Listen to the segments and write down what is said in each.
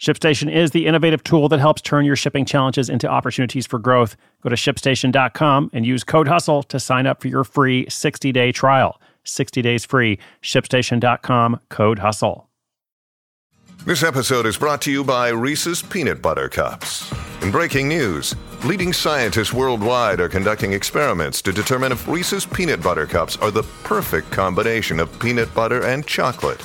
ShipStation is the innovative tool that helps turn your shipping challenges into opportunities for growth. Go to shipstation.com and use code HUSTLE to sign up for your free 60 day trial. 60 days free. ShipStation.com, code HUSTLE. This episode is brought to you by Reese's Peanut Butter Cups. In breaking news, leading scientists worldwide are conducting experiments to determine if Reese's Peanut Butter Cups are the perfect combination of peanut butter and chocolate.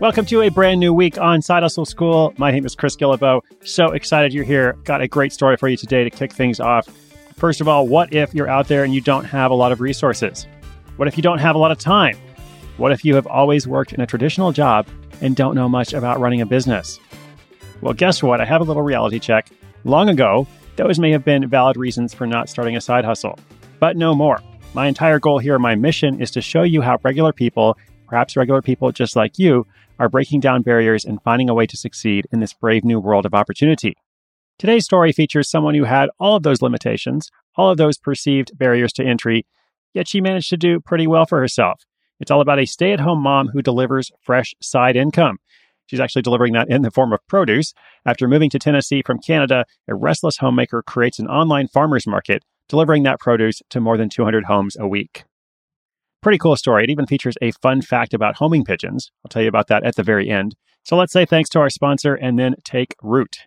Welcome to a brand new week on Side Hustle School. My name is Chris Guillebeau. So excited you're here. Got a great story for you today to kick things off. First of all, what if you're out there and you don't have a lot of resources? What if you don't have a lot of time? What if you have always worked in a traditional job and don't know much about running a business? Well, guess what? I have a little reality check. Long ago, those may have been valid reasons for not starting a side hustle, but no more. My entire goal here, my mission, is to show you how regular people, perhaps regular people just like you, are breaking down barriers and finding a way to succeed in this brave new world of opportunity. Today's story features someone who had all of those limitations, all of those perceived barriers to entry, yet she managed to do pretty well for herself. It's all about a stay at home mom who delivers fresh side income. She's actually delivering that in the form of produce. After moving to Tennessee from Canada, a restless homemaker creates an online farmer's market, delivering that produce to more than 200 homes a week. Pretty cool story. It even features a fun fact about homing pigeons. I'll tell you about that at the very end. So let's say thanks to our sponsor and then take root.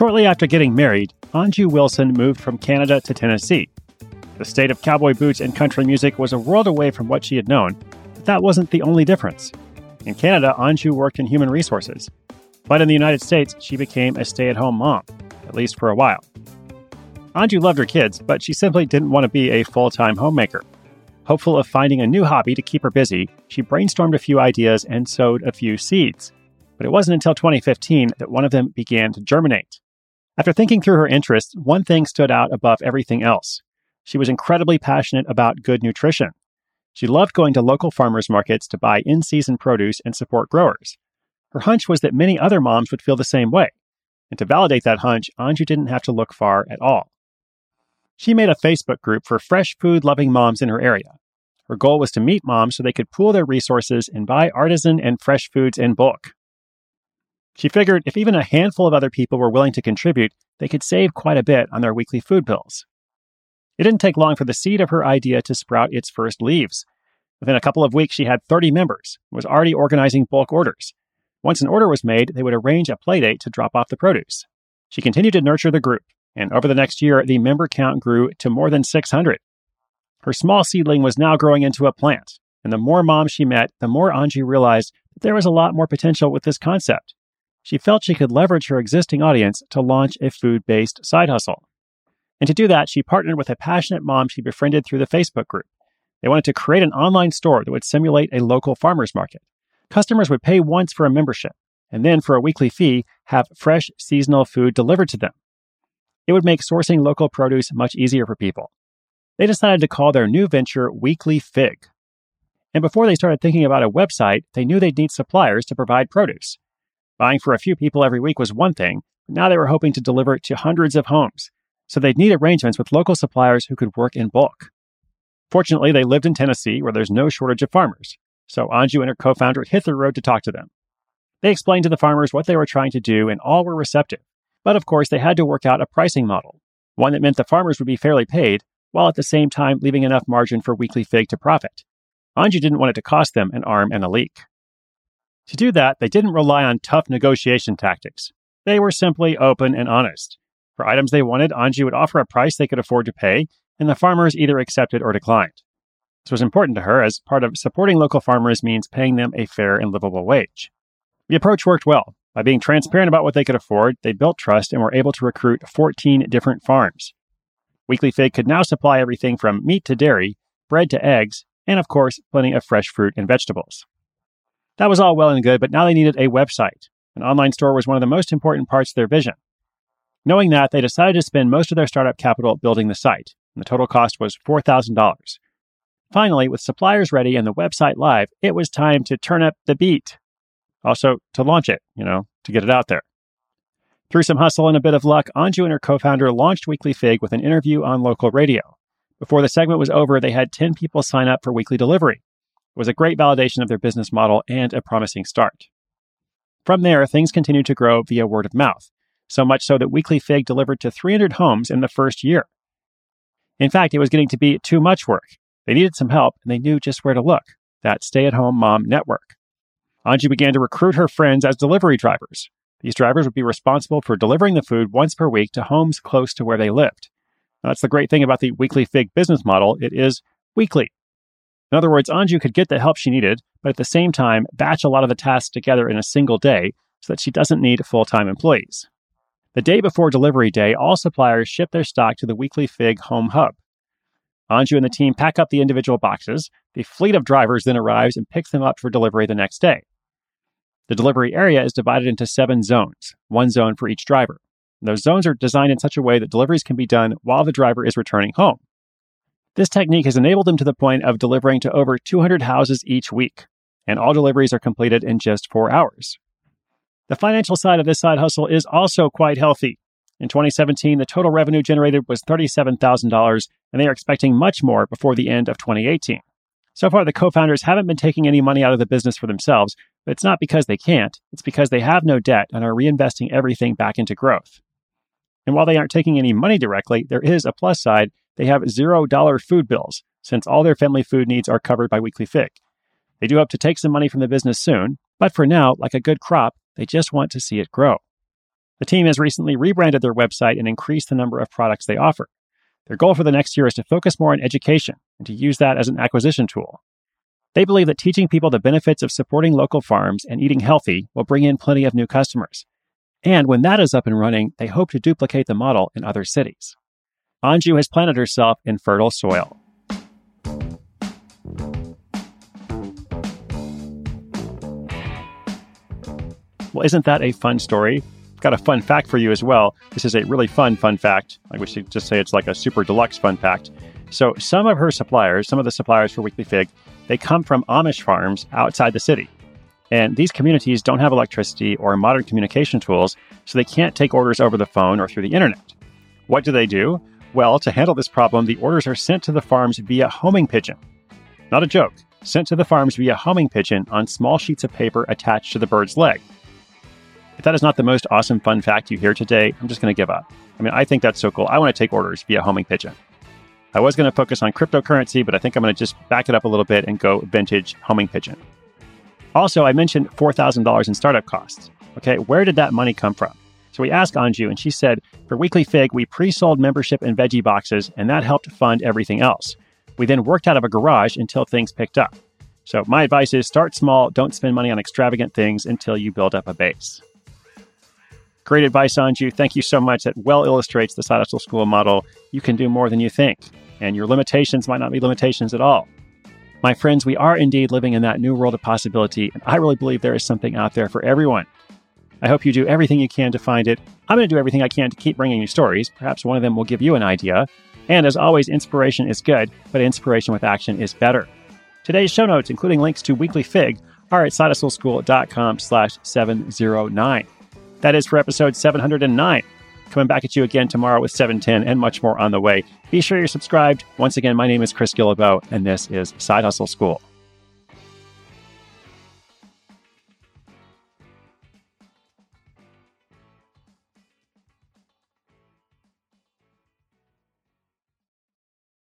Shortly after getting married, Anju Wilson moved from Canada to Tennessee. The state of cowboy boots and country music was a world away from what she had known, but that wasn't the only difference. In Canada, Anju worked in human resources. But in the United States, she became a stay at home mom, at least for a while. Anju loved her kids, but she simply didn't want to be a full time homemaker. Hopeful of finding a new hobby to keep her busy, she brainstormed a few ideas and sowed a few seeds. But it wasn't until 2015 that one of them began to germinate. After thinking through her interests, one thing stood out above everything else. She was incredibly passionate about good nutrition. She loved going to local farmers markets to buy in season produce and support growers. Her hunch was that many other moms would feel the same way. And to validate that hunch, Anju didn't have to look far at all. She made a Facebook group for fresh food loving moms in her area. Her goal was to meet moms so they could pool their resources and buy artisan and fresh foods in bulk. She figured if even a handful of other people were willing to contribute, they could save quite a bit on their weekly food bills. It didn't take long for the seed of her idea to sprout its first leaves. Within a couple of weeks, she had 30 members and was already organizing bulk orders. Once an order was made, they would arrange a playdate to drop off the produce. She continued to nurture the group, and over the next year, the member count grew to more than 600. Her small seedling was now growing into a plant, and the more moms she met, the more Anju realized that there was a lot more potential with this concept she felt she could leverage her existing audience to launch a food based side hustle. And to do that, she partnered with a passionate mom she befriended through the Facebook group. They wanted to create an online store that would simulate a local farmer's market. Customers would pay once for a membership, and then for a weekly fee, have fresh seasonal food delivered to them. It would make sourcing local produce much easier for people. They decided to call their new venture Weekly Fig. And before they started thinking about a website, they knew they'd need suppliers to provide produce. Buying for a few people every week was one thing, but now they were hoping to deliver it to hundreds of homes. So they'd need arrangements with local suppliers who could work in bulk. Fortunately, they lived in Tennessee where there's no shortage of farmers. So Anju and her co founder hit the road to talk to them. They explained to the farmers what they were trying to do, and all were receptive. But of course, they had to work out a pricing model, one that meant the farmers would be fairly paid, while at the same time leaving enough margin for Weekly Fig to profit. Anju didn't want it to cost them an arm and a leak. To do that, they didn't rely on tough negotiation tactics. They were simply open and honest. For items they wanted, Anju would offer a price they could afford to pay, and the farmers either accepted or declined. This was important to her as part of supporting local farmers means paying them a fair and livable wage. The approach worked well. By being transparent about what they could afford, they built trust and were able to recruit 14 different farms. Weekly Fig could now supply everything from meat to dairy, bread to eggs, and of course, plenty of fresh fruit and vegetables. That was all well and good, but now they needed a website. An online store was one of the most important parts of their vision. Knowing that, they decided to spend most of their startup capital building the site, and the total cost was $4,000. Finally, with suppliers ready and the website live, it was time to turn up the beat. Also, to launch it, you know, to get it out there. Through some hustle and a bit of luck, Anju and her co founder launched Weekly Fig with an interview on local radio. Before the segment was over, they had 10 people sign up for weekly delivery. Was a great validation of their business model and a promising start. From there, things continued to grow via word of mouth, so much so that Weekly Fig delivered to 300 homes in the first year. In fact, it was getting to be too much work. They needed some help, and they knew just where to look that stay at home mom network. Anju began to recruit her friends as delivery drivers. These drivers would be responsible for delivering the food once per week to homes close to where they lived. Now, that's the great thing about the Weekly Fig business model. It is weekly. In other words, Anju could get the help she needed, but at the same time, batch a lot of the tasks together in a single day so that she doesn't need full time employees. The day before delivery day, all suppliers ship their stock to the Weekly Fig home hub. Anju and the team pack up the individual boxes. The fleet of drivers then arrives and picks them up for delivery the next day. The delivery area is divided into seven zones, one zone for each driver. Those zones are designed in such a way that deliveries can be done while the driver is returning home. This technique has enabled them to the point of delivering to over 200 houses each week, and all deliveries are completed in just four hours. The financial side of this side hustle is also quite healthy. In 2017, the total revenue generated was $37,000, and they are expecting much more before the end of 2018. So far, the co founders haven't been taking any money out of the business for themselves, but it's not because they can't, it's because they have no debt and are reinvesting everything back into growth. And while they aren't taking any money directly, there is a plus side. They have $0 food bills, since all their family food needs are covered by Weekly Fig. They do hope to take some money from the business soon, but for now, like a good crop, they just want to see it grow. The team has recently rebranded their website and increased the number of products they offer. Their goal for the next year is to focus more on education and to use that as an acquisition tool. They believe that teaching people the benefits of supporting local farms and eating healthy will bring in plenty of new customers. And when that is up and running, they hope to duplicate the model in other cities. Anju has planted herself in fertile soil. Well, isn't that a fun story? Got a fun fact for you as well. This is a really fun, fun fact. I wish you'd just say it's like a super deluxe fun fact. So, some of her suppliers, some of the suppliers for Weekly Fig, they come from Amish farms outside the city. And these communities don't have electricity or modern communication tools, so they can't take orders over the phone or through the internet. What do they do? Well, to handle this problem, the orders are sent to the farms via homing pigeon. Not a joke, sent to the farms via homing pigeon on small sheets of paper attached to the bird's leg. If that is not the most awesome fun fact you hear today, I'm just going to give up. I mean, I think that's so cool. I want to take orders via homing pigeon. I was going to focus on cryptocurrency, but I think I'm going to just back it up a little bit and go vintage homing pigeon. Also, I mentioned $4,000 in startup costs. Okay, where did that money come from? So we asked Anju, and she said, for Weekly Fig, we pre sold membership and veggie boxes, and that helped fund everything else. We then worked out of a garage until things picked up. So my advice is start small, don't spend money on extravagant things until you build up a base. Great advice, Anju. Thank you so much. That well illustrates the Side Hustle School model. You can do more than you think, and your limitations might not be limitations at all. My friends, we are indeed living in that new world of possibility, and I really believe there is something out there for everyone. I hope you do everything you can to find it. I'm going to do everything I can to keep bringing you stories. Perhaps one of them will give you an idea. And as always, inspiration is good, but inspiration with action is better. Today's show notes, including links to Weekly Fig, are at sidehustleschool.com slash 709. That is for episode 709. Coming back at you again tomorrow with 710 and much more on the way. Be sure you're subscribed. Once again, my name is Chris Guillebeau, and this is Side Hustle School.